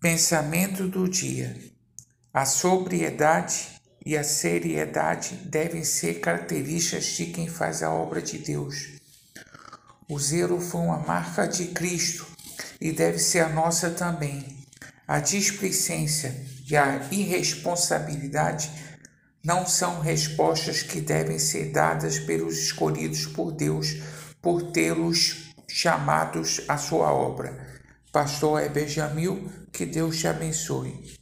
Pensamento do dia: a sobriedade e a seriedade devem ser características de quem faz a obra de Deus. O zelo foi uma marca de Cristo e deve ser a nossa também. A displicência e a irresponsabilidade não são respostas que devem ser dadas pelos escolhidos por Deus por tê-los chamados à sua obra. Pastor Heber Jamil, que Deus te abençoe.